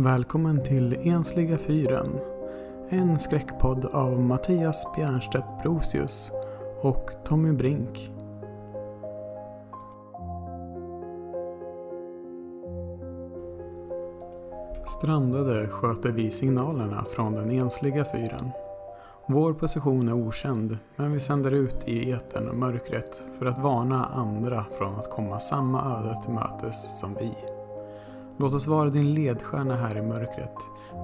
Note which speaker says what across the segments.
Speaker 1: Välkommen till Ensliga fyren. En skräckpodd av Mattias Bjernstedt Brosius och Tommy Brink. Strandade sköter vi signalerna från den ensliga fyren. Vår position är okänd, men vi sänder ut i etern och mörkret för att varna andra från att komma samma öde till mötes som vi. Låt oss vara din ledstjärna här i mörkret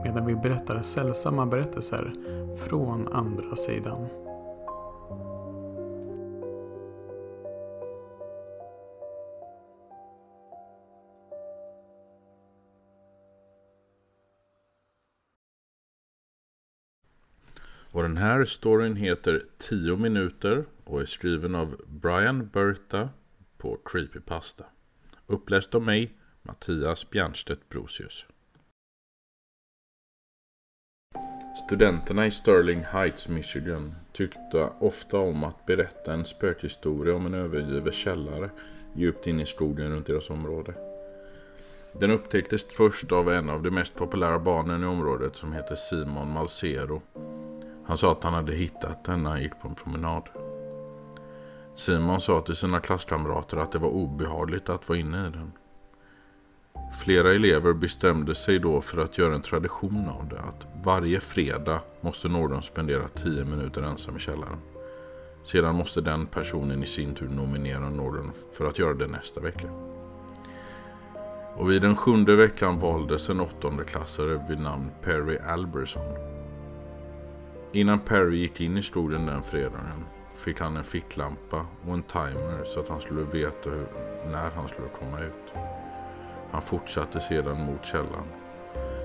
Speaker 1: medan vi berättar sällsamma berättelser från andra sidan.
Speaker 2: Och den här storyn heter 10 minuter och är skriven av Brian Berta på Creepypasta. Uppläst av mig, Mattias Bjernstedt Brosius. Studenterna i Sterling Heights, Michigan tyckte ofta om att berätta en spökhistoria om en övergiven källare djupt inne i skogen runt deras område. Den upptäcktes först av en av de mest populära barnen i området som heter Simon Malsero. Han sa att han hade hittat den när han gick på en promenad. Simon sa till sina klasskamrater att det var obehagligt att vara inne i den. Flera elever bestämde sig då för att göra en tradition av det. Att varje fredag måste någon spendera 10 minuter ensam i källaren. Sedan måste den personen i sin tur nominera någon för att göra det nästa vecka. Och vid den sjunde veckan valdes en åttondeklassare vid namn Perry Alberson. Innan Perry gick in i skogen den fredagen fick han en ficklampa och en timer så att han skulle veta hur, när han skulle komma ut. Han fortsatte sedan mot källan.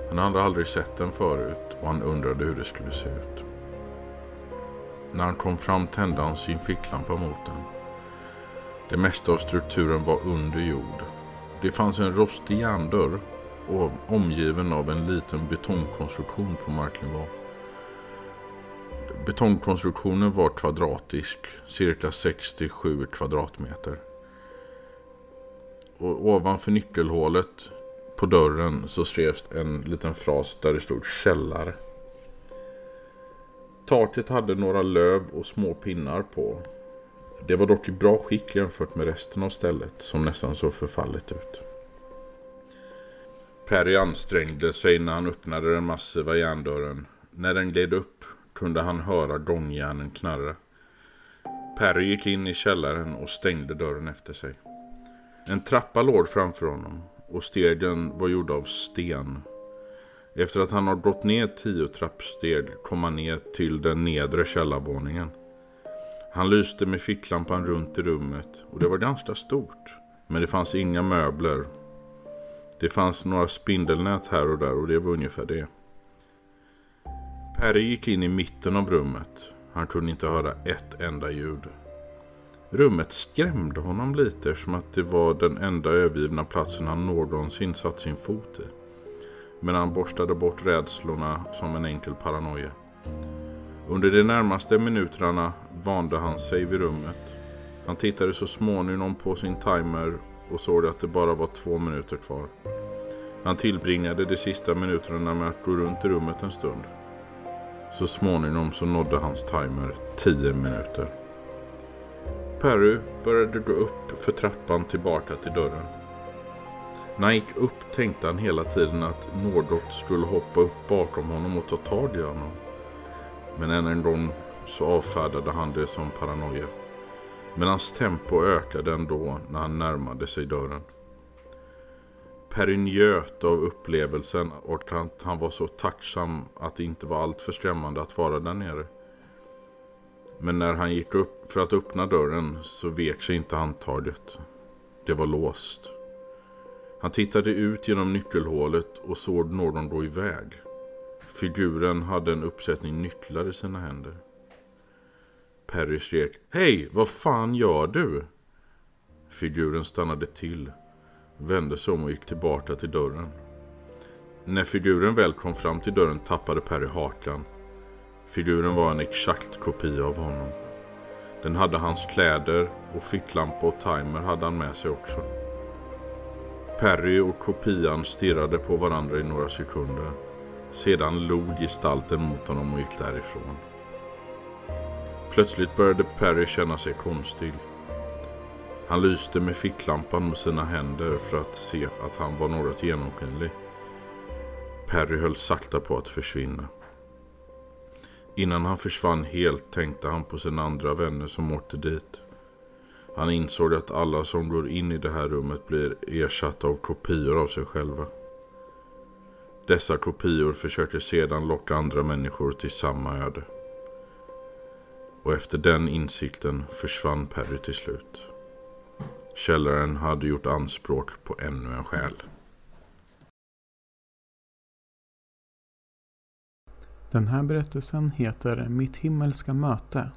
Speaker 2: Han hade aldrig sett den förut och han undrade hur det skulle se ut. När han kom fram tände han sin ficklampa mot den. Det mesta av strukturen var under jord. Det fanns en rostig järndörr omgiven av en liten betongkonstruktion på marknivå. Betongkonstruktionen var kvadratisk, cirka 67 kvadratmeter. Och ovanför nyckelhålet på dörren så skrevs en liten fras där det stod källare. Taket hade några löv och små pinnar på. Det var dock i bra skick jämfört med resten av stället som nästan såg förfallet ut. Perry ansträngde sig när han öppnade den massiva järndörren. När den gled upp kunde han höra gångjärnen knarra. Perry gick in i källaren och stängde dörren efter sig. En trappa låg framför honom och stegen var gjorda av sten. Efter att han har gått ner tio trappsteg kom han ner till den nedre källarvåningen. Han lyste med ficklampan runt i rummet och det var ganska stort. Men det fanns inga möbler. Det fanns några spindelnät här och där och det var ungefär det. Perry gick in i mitten av rummet. Han kunde inte höra ett enda ljud. Rummet skrämde honom lite eftersom att det var den enda övergivna platsen han någonsin satt sin fot i. Men han borstade bort rädslorna som en enkel paranoia. Under de närmaste minuterna vande han sig vid rummet. Han tittade så småningom på sin timer och såg att det bara var två minuter kvar. Han tillbringade de sista minuterna med att gå runt i rummet en stund. Så småningom så nådde hans timer tio minuter. Perry började gå upp för trappan tillbaka till dörren. När han gick upp tänkte han hela tiden att något skulle hoppa upp bakom honom och ta tag i honom. Men än en gång så avfärdade han det som paranoia. Men hans tempo ökade ändå när han närmade sig dörren. Perry njöt av upplevelsen och att han var så tacksam att det inte var alltför skrämmande att vara där nere. Men när han gick upp för att öppna dörren så vek sig inte handtaget. Det var låst. Han tittade ut genom nyckelhålet och såg någon gå iväg. Figuren hade en uppsättning nycklar i sina händer. Perry skrek Hej, vad fan gör du? Figuren stannade till, vände sig om och gick tillbaka till dörren. När figuren väl kom fram till dörren tappade Perry hakan Figuren var en exakt kopia av honom. Den hade hans kläder och ficklampa och timer hade han med sig också. Perry och kopian stirrade på varandra i några sekunder. Sedan log gestalten mot honom och gick därifrån. Plötsligt började Perry känna sig konstig. Han lyste med ficklampan med sina händer för att se att han var något genomskinlig. Perry höll sakta på att försvinna. Innan han försvann helt tänkte han på sina andra vänner som åkte dit. Han insåg att alla som går in i det här rummet blir ersatta av kopior av sig själva. Dessa kopior försöker sedan locka andra människor till samma öde. Och efter den insikten försvann Perry till slut. Källaren hade gjort anspråk på ännu en själ.
Speaker 1: Den här berättelsen heter Mitt himmelska möte.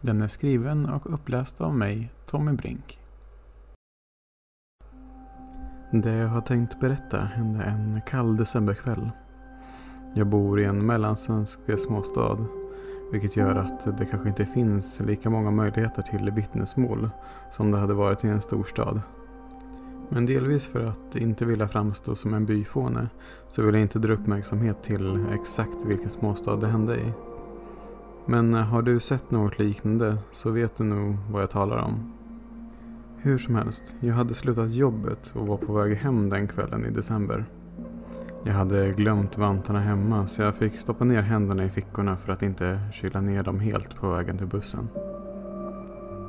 Speaker 1: Den är skriven och uppläst av mig, Tommy Brink. Det jag har tänkt berätta hände en kall decemberkväll. Jag bor i en mellansvensk småstad, vilket gör att det kanske inte finns lika många möjligheter till vittnesmål som det hade varit i en storstad. Men delvis för att inte vilja framstå som en byfåne så vill jag inte dra uppmärksamhet till exakt vilken småstad det hände i. Men eh, har du sett något liknande så vet du nog vad jag talar om. Hur som helst, jag hade slutat jobbet och var på väg hem den kvällen i december. Jag hade glömt vantarna hemma så jag fick stoppa ner händerna i fickorna för att inte kyla ner dem helt på vägen till bussen.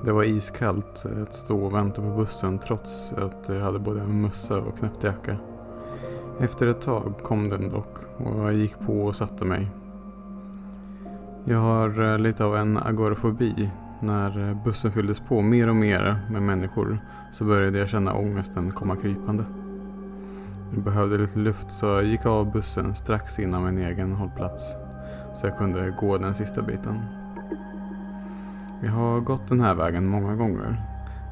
Speaker 1: Det var iskallt att stå och vänta på bussen trots att jag hade både en mössa och knäppt jacka. Efter ett tag kom den dock och jag gick på och satte mig. Jag har eh, lite av en agorafobi. När eh, bussen fylldes på mer och mer med människor så började jag känna ångesten komma krypande. Jag behövde lite luft så jag gick av bussen strax innan min egen hållplats. Så jag kunde gå den sista biten. Jag har gått den här vägen många gånger.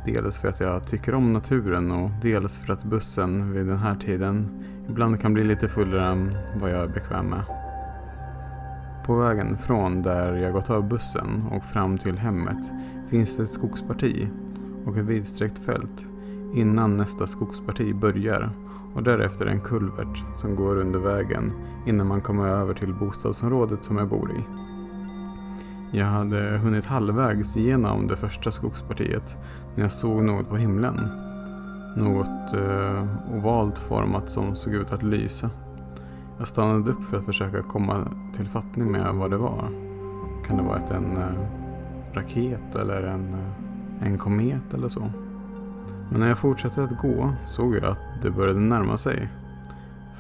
Speaker 1: Dels för att jag tycker om naturen och dels för att bussen vid den här tiden ibland kan bli lite fullare än vad jag är bekväm med. På vägen från där jag gått av bussen och fram till hemmet finns det ett skogsparti och ett vidsträckt fält innan nästa skogsparti börjar och därefter en kulvert som går under vägen innan man kommer över till bostadsområdet som jag bor i. Jag hade hunnit halvvägs igenom det första skogspartiet när jag såg något på himlen. Något eh, ovalt format som såg ut att lysa. Jag stannade upp för att försöka komma till fattning med vad det var. Kan det varit en eh, raket eller en, eh, en komet eller så? Men när jag fortsatte att gå såg jag att det började närma sig.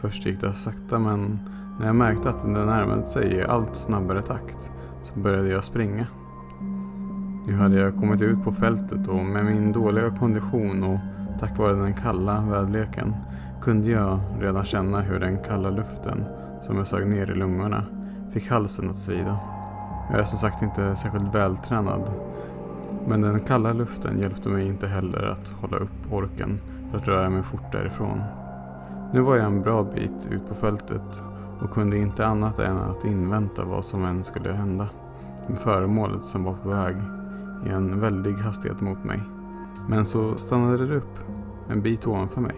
Speaker 1: Först gick det sakta men när jag märkte att det närmade sig i allt snabbare takt så började jag springa. Nu hade jag kommit ut på fältet och med min dåliga kondition och tack vare den kalla väderleken kunde jag redan känna hur den kalla luften som jag sög ner i lungorna fick halsen att svida. Jag är som sagt inte särskilt vältränad men den kalla luften hjälpte mig inte heller att hålla upp orken för att röra mig fort därifrån. Nu var jag en bra bit ut på fältet och kunde inte annat än att invänta vad som än skulle hända med föremålet som var på väg i en väldig hastighet mot mig. Men så stannade det upp en bit ovanför mig.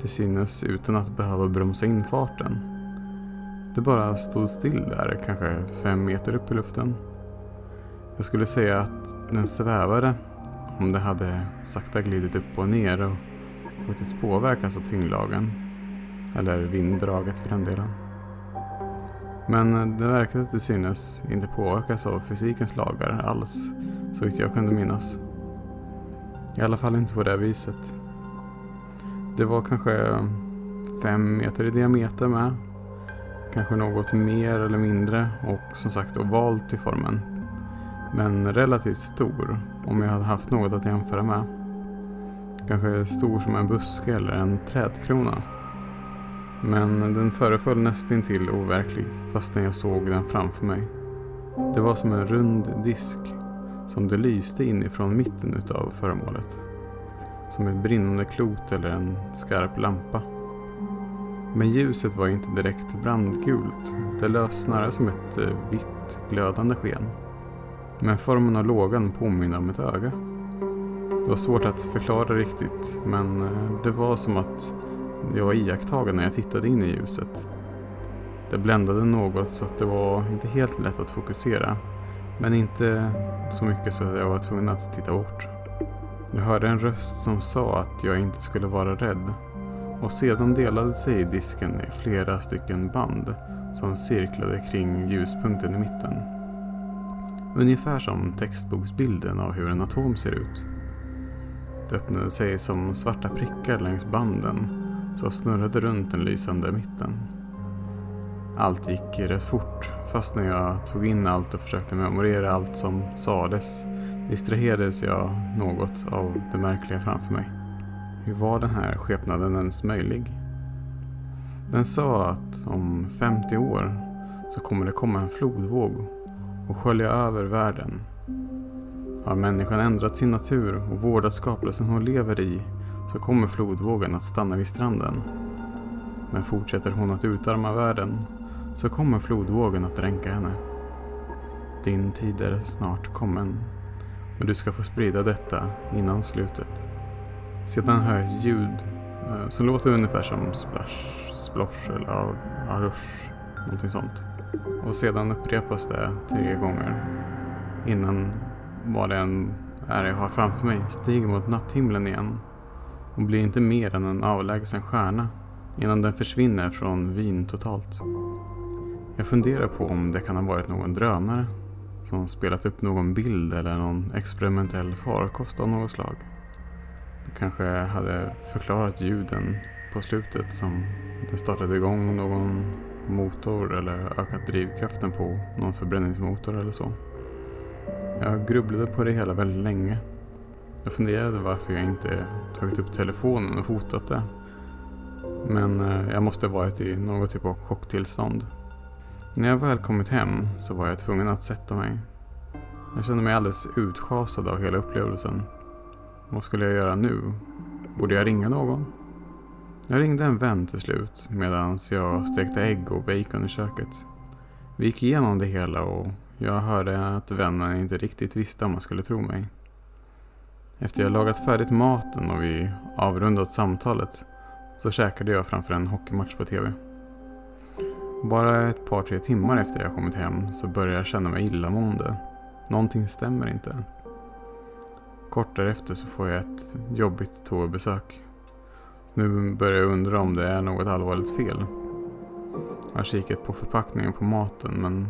Speaker 1: Till synes utan att behöva bromsa in farten. Det bara stod still där, kanske fem meter upp i luften. Jag skulle säga att den svävade om det hade sakta glidit upp och ner och faktiskt påverkats av tyngdlagen. Eller vinddraget för den delen. Men det verkade till synes inte påverkas av fysikens lagar alls, så vitt jag kunde minnas. I alla fall inte på det viset. Det var kanske fem meter i diameter med. Kanske något mer eller mindre och som sagt ovalt i formen. Men relativt stor om jag hade haft något att jämföra med. Kanske stor som en buske eller en trädkrona. Men den föreföll nästintill overklig fastän jag såg den framför mig. Det var som en rund disk som det lyste inifrån mitten utav föremålet. Som ett brinnande klot eller en skarp lampa. Men ljuset var inte direkt brandgult. Det lös snarare som ett eh, vitt glödande sken. Men formen av lågan påminner om ett öga. Det var svårt att förklara riktigt men eh, det var som att jag var iakttagen när jag tittade in i ljuset. Det bländade något så att det var inte helt lätt att fokusera. Men inte så mycket så att jag var tvungen att titta bort. Jag hörde en röst som sa att jag inte skulle vara rädd. Och sedan delade sig disken i flera stycken band som cirklade kring ljuspunkten i mitten. Ungefär som textboksbilden av hur en atom ser ut. Det öppnade sig som svarta prickar längs banden som snurrade runt den lysande mitten. Allt gick rätt fort fast när jag tog in allt och försökte memorera allt som sades distraherades jag något av det märkliga framför mig. Hur var den här skepnaden ens möjlig? Den sa att om 50 år så kommer det komma en flodvåg och skölja över världen. Har människan ändrat sin natur och vårdat skapelsen hon lever i så kommer flodvågen att stanna vid stranden. Men fortsätter hon att utarma världen så kommer flodvågen att dränka henne. Din tid är snart kommen. Men du ska få sprida detta innan slutet. Sedan hör jag ett ljud eh, som låter ungefär som splash, splosh eller arush. Någonting sånt. Och sedan upprepas det tre gånger. Innan vad det än är jag har framför mig stiger mot natthimlen igen. Och blir inte mer än en avlägsen stjärna innan den försvinner från vyn totalt. Jag funderar på om det kan ha varit någon drönare som spelat upp någon bild eller någon experimentell farkost av något slag. Det kanske hade förklarat ljuden på slutet som det startade igång någon motor eller ökat drivkraften på någon förbränningsmotor eller så. Jag grubblade på det hela väldigt länge. Jag funderade varför jag inte tagit upp telefonen och fotat det. Men eh, jag måste varit i något typ av chocktillstånd. När jag väl kommit hem så var jag tvungen att sätta mig. Jag kände mig alldeles utschasad av hela upplevelsen. Vad skulle jag göra nu? Borde jag ringa någon? Jag ringde en vän till slut medan jag stekte ägg och bacon i köket. Vi gick igenom det hela och jag hörde att vännen inte riktigt visste om man skulle tro mig. Efter jag lagat färdigt maten och vi avrundat samtalet så käkade jag framför en hockeymatch på TV. Bara ett par tre timmar efter jag kommit hem så började jag känna mig illamående. Någonting stämmer inte. Kort därefter så får jag ett jobbigt toabesök. Nu börjar jag undra om det är något allvarligt fel. Jag har kikat på förpackningen på maten men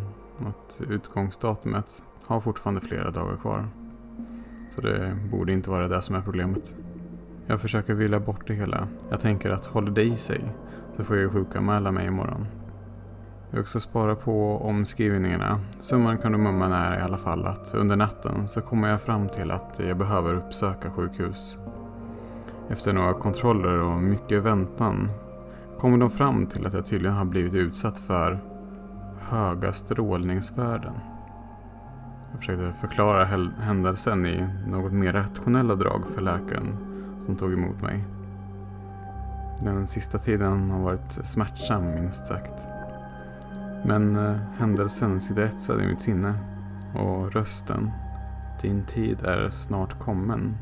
Speaker 1: att utgångsdatumet har fortfarande flera dagar kvar. Så det borde inte vara det som är problemet. Jag försöker vila bort det hela. Jag tänker att håller det i sig så får jag sjukanmäla mig imorgon. Jag också spara på omskrivningarna. Summan kan du mumma nära i alla fall att under natten så kommer jag fram till att jag behöver uppsöka sjukhus. Efter några kontroller och mycket väntan kommer de fram till att jag tydligen har blivit utsatt för höga strålningsvärden. Jag försökte förklara händelsen i något mer rationella drag för läkaren som tog emot mig. Den sista tiden har varit smärtsam minst sagt. Men eh, händelsen sitter etsad i mitt sinne och rösten. Din tid är snart kommen.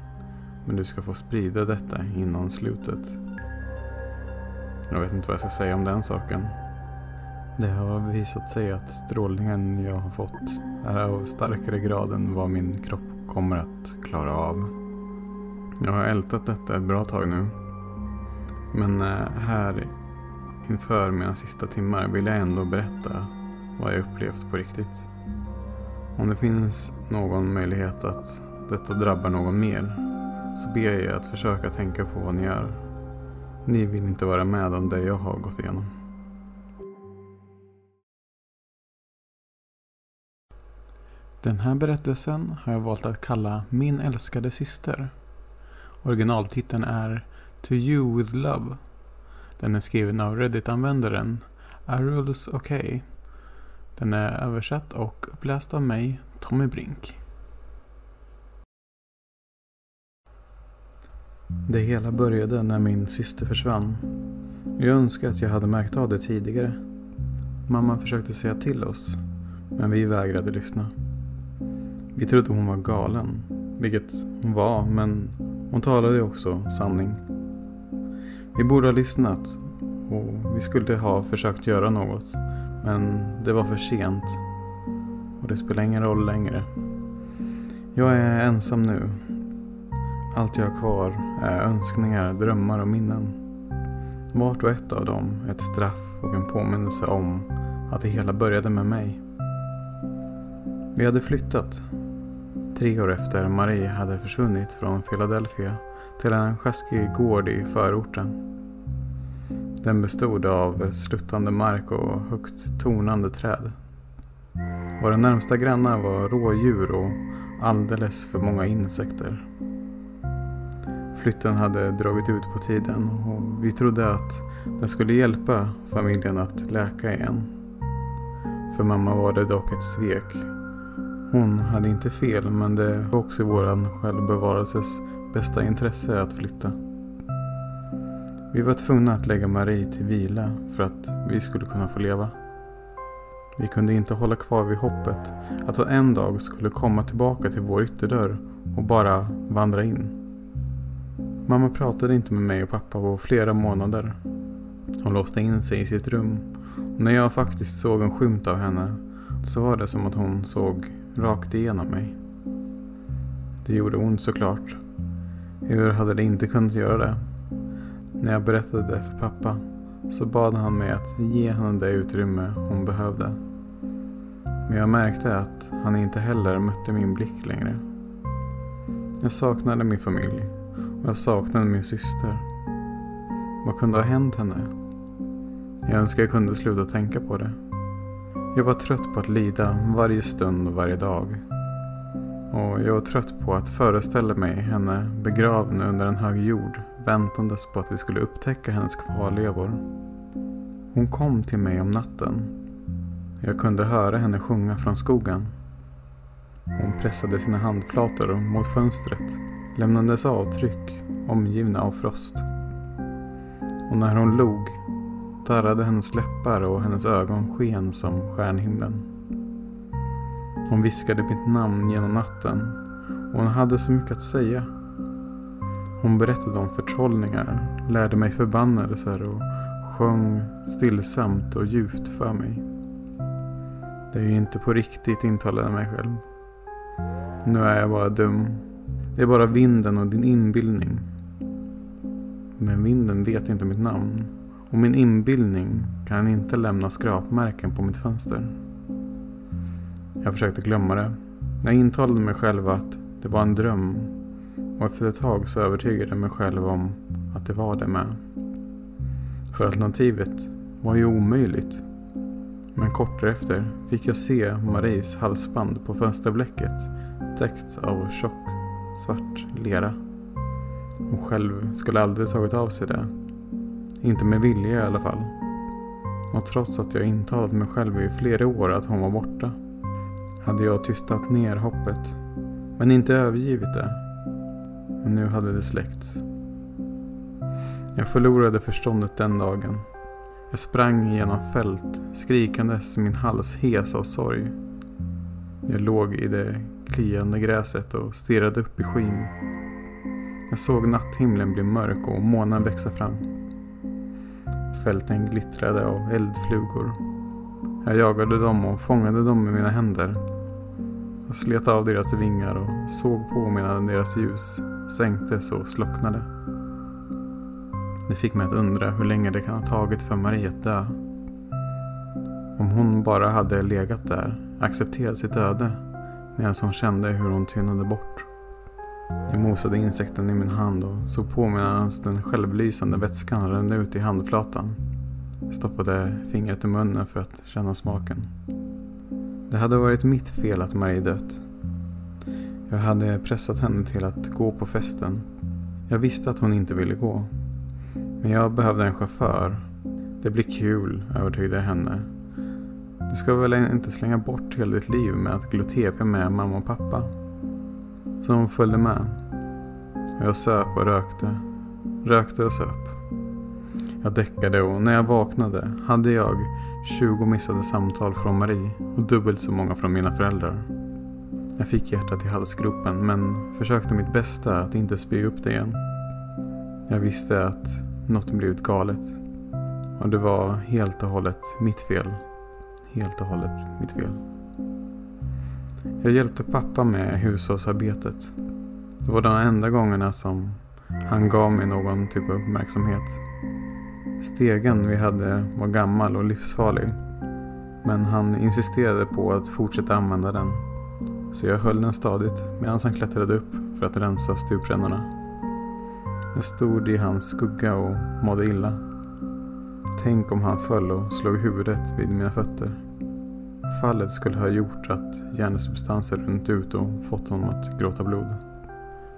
Speaker 1: Men du ska få sprida detta innan slutet. Jag vet inte vad jag ska säga om den saken. Det har visat sig att strålningen jag har fått är av starkare grad än vad min kropp kommer att klara av. Jag har ältat detta ett bra tag nu. Men eh, här inför mina sista timmar vill jag ändå berätta vad jag upplevt på riktigt. Om det finns någon möjlighet att detta drabbar någon mer så ber jag er att försöka tänka på vad ni gör. Ni vill inte vara med om det jag har gått igenom. Den här berättelsen har jag valt att kalla Min älskade syster. Originaltiteln är To You With Love den är skriven av Reddit-användaren Arul's OK. Den är översatt och uppläst av mig, Tommy Brink. Det hela började när min syster försvann. Jag önskar att jag hade märkt av det tidigare. Mamma försökte säga till oss, men vi vägrade lyssna. Vi trodde hon var galen, vilket hon var, men hon talade ju också sanning. Vi borde ha lyssnat och vi skulle ha försökt göra något. Men det var för sent. Och det spelar ingen roll längre. Jag är ensam nu. Allt jag har kvar är önskningar, drömmar och minnen. Vart och ett av dem ett straff och en påminnelse om att det hela började med mig. Vi hade flyttat. Tre år efter Marie hade försvunnit från Philadelphia till en sjaskig gård i förorten. Den bestod av sluttande mark och högt tonande träd. Våra närmsta grannar var rådjur och alldeles för många insekter. Flytten hade dragit ut på tiden och vi trodde att den skulle hjälpa familjen att läka igen. För mamma var det dock ett svek. Hon hade inte fel men det var också i våran självbevarelses bästa intresse att flytta. Vi var tvungna att lägga Marie till vila för att vi skulle kunna få leva. Vi kunde inte hålla kvar vid hoppet att hon en dag skulle komma tillbaka till vår ytterdörr och bara vandra in. Mamma pratade inte med mig och pappa på flera månader. Hon låste in sig i sitt rum och när jag faktiskt såg en skymt av henne så var det som att hon såg rakt igenom mig. Det gjorde ont såklart. Hur hade det inte kunnat göra det? När jag berättade det för pappa så bad han mig att ge henne det utrymme hon behövde. Men jag märkte att han inte heller mötte min blick längre. Jag saknade min familj och jag saknade min syster. Vad kunde ha hänt henne? Jag önskar jag kunde sluta tänka på det. Jag var trött på att lida varje stund och varje dag. Och jag var trött på att föreställa mig henne begraven under en hög jord väntandes på att vi skulle upptäcka hennes kvarlevor. Hon kom till mig om natten. Jag kunde höra henne sjunga från skogen. Hon pressade sina handflator mot fönstret, lämnandes avtryck omgivna av frost. Och när hon log darrade hennes läppar och hennes ögon sken som stjärnhimlen. Hon viskade mitt namn genom natten och hon hade så mycket att säga. Hon berättade om förtrollningar, lärde mig förbannelser och sjöng stillsamt och djupt för mig. Det är ju inte på riktigt intalade jag mig själv. Nu är jag bara dum. Det är bara vinden och din inbildning. Men vinden vet inte mitt namn. Och min inbildning kan inte lämna skrapmärken på mitt fönster. Jag försökte glömma det. Jag intalade mig själv att det var en dröm och efter ett tag så övertygade jag mig själv om att det var det med. För alternativet var ju omöjligt. Men kort därefter fick jag se Maries halsband på fönsterblecket täckt av tjock svart lera. Hon själv skulle aldrig tagit av sig det. Inte med vilja i alla fall. Och trots att jag intalat mig själv i flera år att hon var borta hade jag tystat ner hoppet. Men inte övergivit det. Men nu hade det släckts. Jag förlorade förståndet den dagen. Jag sprang genom fält, skrikandes min hals hes av sorg. Jag låg i det kliande gräset och stirrade upp i skyn. Jag såg natthimlen bli mörk och månen växa fram. Fälten glittrade av eldflugor. Jag jagade dem och fångade dem med mina händer. Jag slet av deras vingar och såg på medan deras ljus sänktes och slocknade. Det fick mig att undra hur länge det kan ha tagit för Marie att dö. Om hon bara hade legat där, accepterat sitt öde, medan hon kände hur hon tynade bort. Jag mosade insekten i min hand och såg på medan den självlysande vätskan rände ut i handflatan. Stoppade fingret i munnen för att känna smaken. Det hade varit mitt fel att Marie dött. Jag hade pressat henne till att gå på festen. Jag visste att hon inte ville gå. Men jag behövde en chaufför. Det blir kul, övertygade jag henne. Du ska väl inte slänga bort hela ditt liv med att glo tv med mamma och pappa? Så hon följde med. Jag söp och rökte. Rökte och söp. Jag däckade och när jag vaknade hade jag 20 missade samtal från Marie och dubbelt så många från mina föräldrar. Jag fick hjärtat i halsgropen men försökte mitt bästa att inte spy upp det igen. Jag visste att något blivit galet. Och det var helt och hållet mitt fel. Helt och hållet mitt fel. Jag hjälpte pappa med hushållsarbetet. Det var de enda gångerna som han gav mig någon typ av uppmärksamhet. Stegen vi hade var gammal och livsfarlig. Men han insisterade på att fortsätta använda den. Så jag höll den stadigt medan han klättrade upp för att rensa stuprännorna. Jag stod i hans skugga och mådde illa. Tänk om han föll och slog huvudet vid mina fötter. Fallet skulle ha gjort att hjärnsubstanser runt ut och fått honom att gråta blod.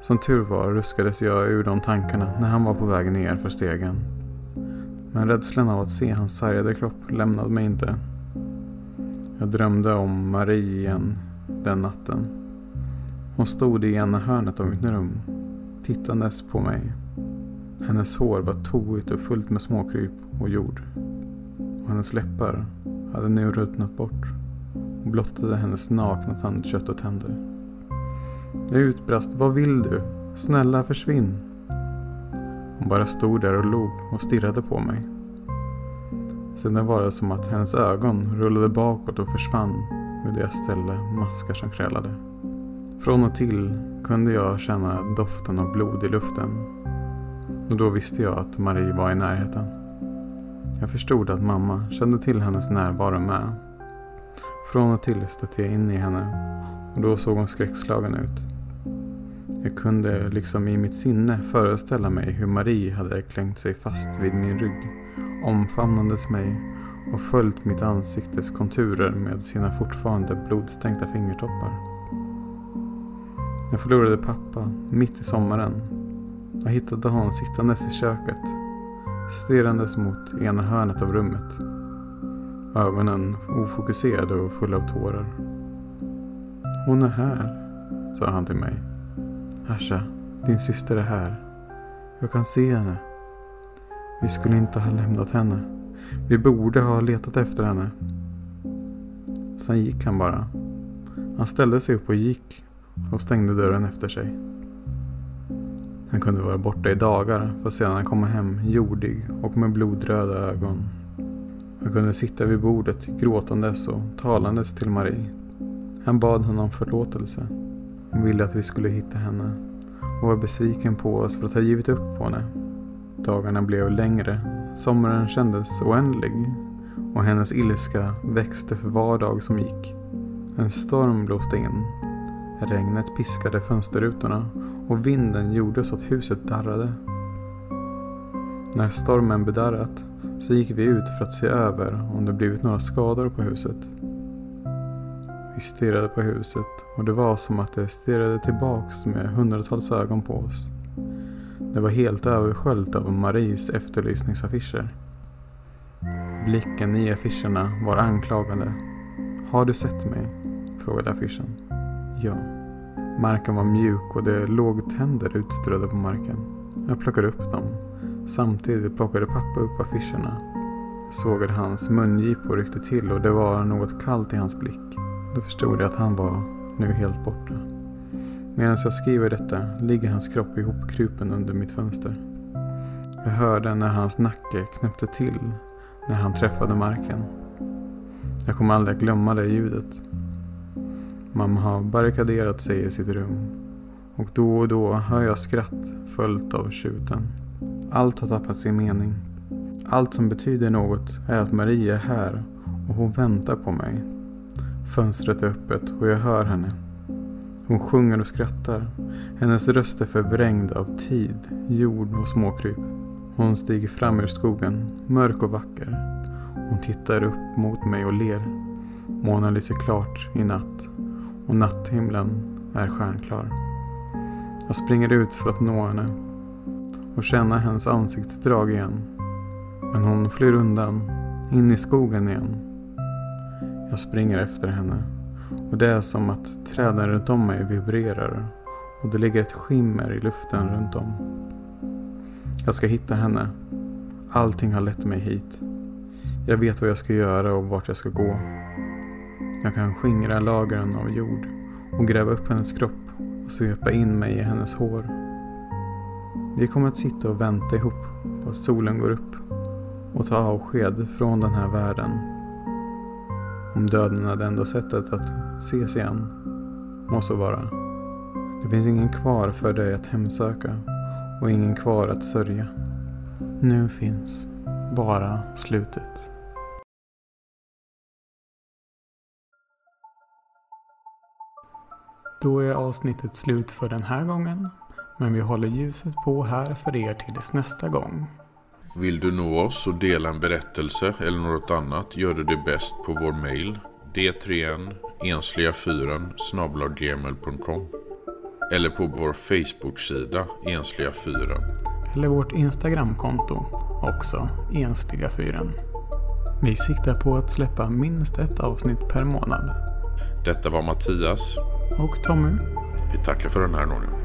Speaker 1: Som tur var ruskades jag ur de tankarna när han var på väg ner för stegen. Men rädslan av att se hans sargade kropp lämnade mig inte. Jag drömde om Marie igen den natten. Hon stod i ena hörnet av mitt rum, tittandes på mig. Hennes hår var toigt och fullt med småkryp och jord. Och hennes läppar hade nu ruttnat bort och blottade hennes nakna tandkött och tänder. Jag utbrast, vad vill du? Snälla försvinn. Hon bara stod där och log och stirrade på mig. Sedan var det som att hennes ögon rullade bakåt och försvann Ur deras ställe maskar som krälade. Från och till kunde jag känna doften av blod i luften. Och då visste jag att Marie var i närheten. Jag förstod att mamma kände till hennes närvaro med. Från och till stötte jag in i henne och då såg hon skräckslagen ut. Jag kunde liksom i mitt sinne föreställa mig hur Marie hade klängt sig fast vid min rygg, omfamnandes mig och följt mitt ansiktes konturer med sina fortfarande blodstänkta fingertoppar. Jag förlorade pappa mitt i sommaren och hittade honom sittandes i köket, stirrandes mot ena hörnet av rummet. Ögonen ofokuserade och fulla av tårar. Hon är här, sa han till mig. Asha, din syster är här. Jag kan se henne. Vi skulle inte ha lämnat henne. Vi borde ha letat efter henne. Sen gick han bara. Han ställde sig upp och gick och stängde dörren efter sig. Han kunde vara borta i dagar för att sedan komma hem jordig och med blodröda ögon och kunde sitta vid bordet gråtandes och talandes till Marie. Han bad henne om förlåtelse hon ville att vi skulle hitta henne och var besviken på oss för att ha givit upp på henne. Dagarna blev längre, sommaren kändes oändlig och hennes ilska växte för var dag som gick. En storm blåste in. Regnet piskade fönsterrutorna och vinden gjorde så att huset darrade. När stormen bedarrat så gick vi ut för att se över om det blivit några skador på huset. Vi stirrade på huset och det var som att det stirrade tillbaks med hundratals ögon på oss. Det var helt översköljt av Maries efterlysningsaffischer. Blicken i affischerna var anklagande. Har du sett mig? frågade affischen. Ja. Marken var mjuk och det låg tänder utströdda på marken. Jag plockade upp dem. Samtidigt plockade pappa upp affischerna. Jag såg att hans mungipor ryckte till och det var något kallt i hans blick. Då förstod jag att han var nu helt borta. Medan jag skriver detta ligger hans kropp ihopkrupen under mitt fönster. Jag hörde när hans nacke knäppte till när han träffade marken. Jag kommer aldrig att glömma det ljudet. Mamma har barrikaderat sig i sitt rum och då och då hör jag skratt följt av tjuten. Allt har tappat sin mening. Allt som betyder något är att Marie är här och hon väntar på mig. Fönstret är öppet och jag hör henne. Hon sjunger och skrattar. Hennes röst är förvrängd av tid, jord och småkryp. Hon stiger fram ur skogen, mörk och vacker. Hon tittar upp mot mig och ler. Månen lyser klart i natt och natthimlen är stjärnklar. Jag springer ut för att nå henne och känna hennes ansiktsdrag igen. Men hon flyr undan, in i skogen igen. Jag springer efter henne och det är som att träden runt om mig vibrerar och det ligger ett skimmer i luften runt om. Jag ska hitta henne. Allting har lett mig hit. Jag vet vad jag ska göra och vart jag ska gå. Jag kan skingra lagren av jord och gräva upp hennes kropp och svepa in mig i hennes hår. Vi kommer att sitta och vänta ihop på att solen går upp och ta avsked från den här världen. Om döden är det enda sättet att ses igen, må så vara. Det finns ingen kvar för dig att hemsöka och ingen kvar att sörja. Nu finns bara slutet. Då är avsnittet slut för den här gången. Men vi håller ljuset på här för er tills nästa gång.
Speaker 2: Vill du nå oss och dela en berättelse eller något annat gör du det bäst på vår mail d3n ensliga4 snablaggmail.com eller på vår Facebook-sida Ensliga fyren.
Speaker 1: Eller vårt Instagramkonto, också Ensliga fyren. Vi siktar på att släppa minst ett avsnitt per månad.
Speaker 2: Detta var Mattias.
Speaker 1: Och Tommy.
Speaker 2: Vi tackar för den här gången.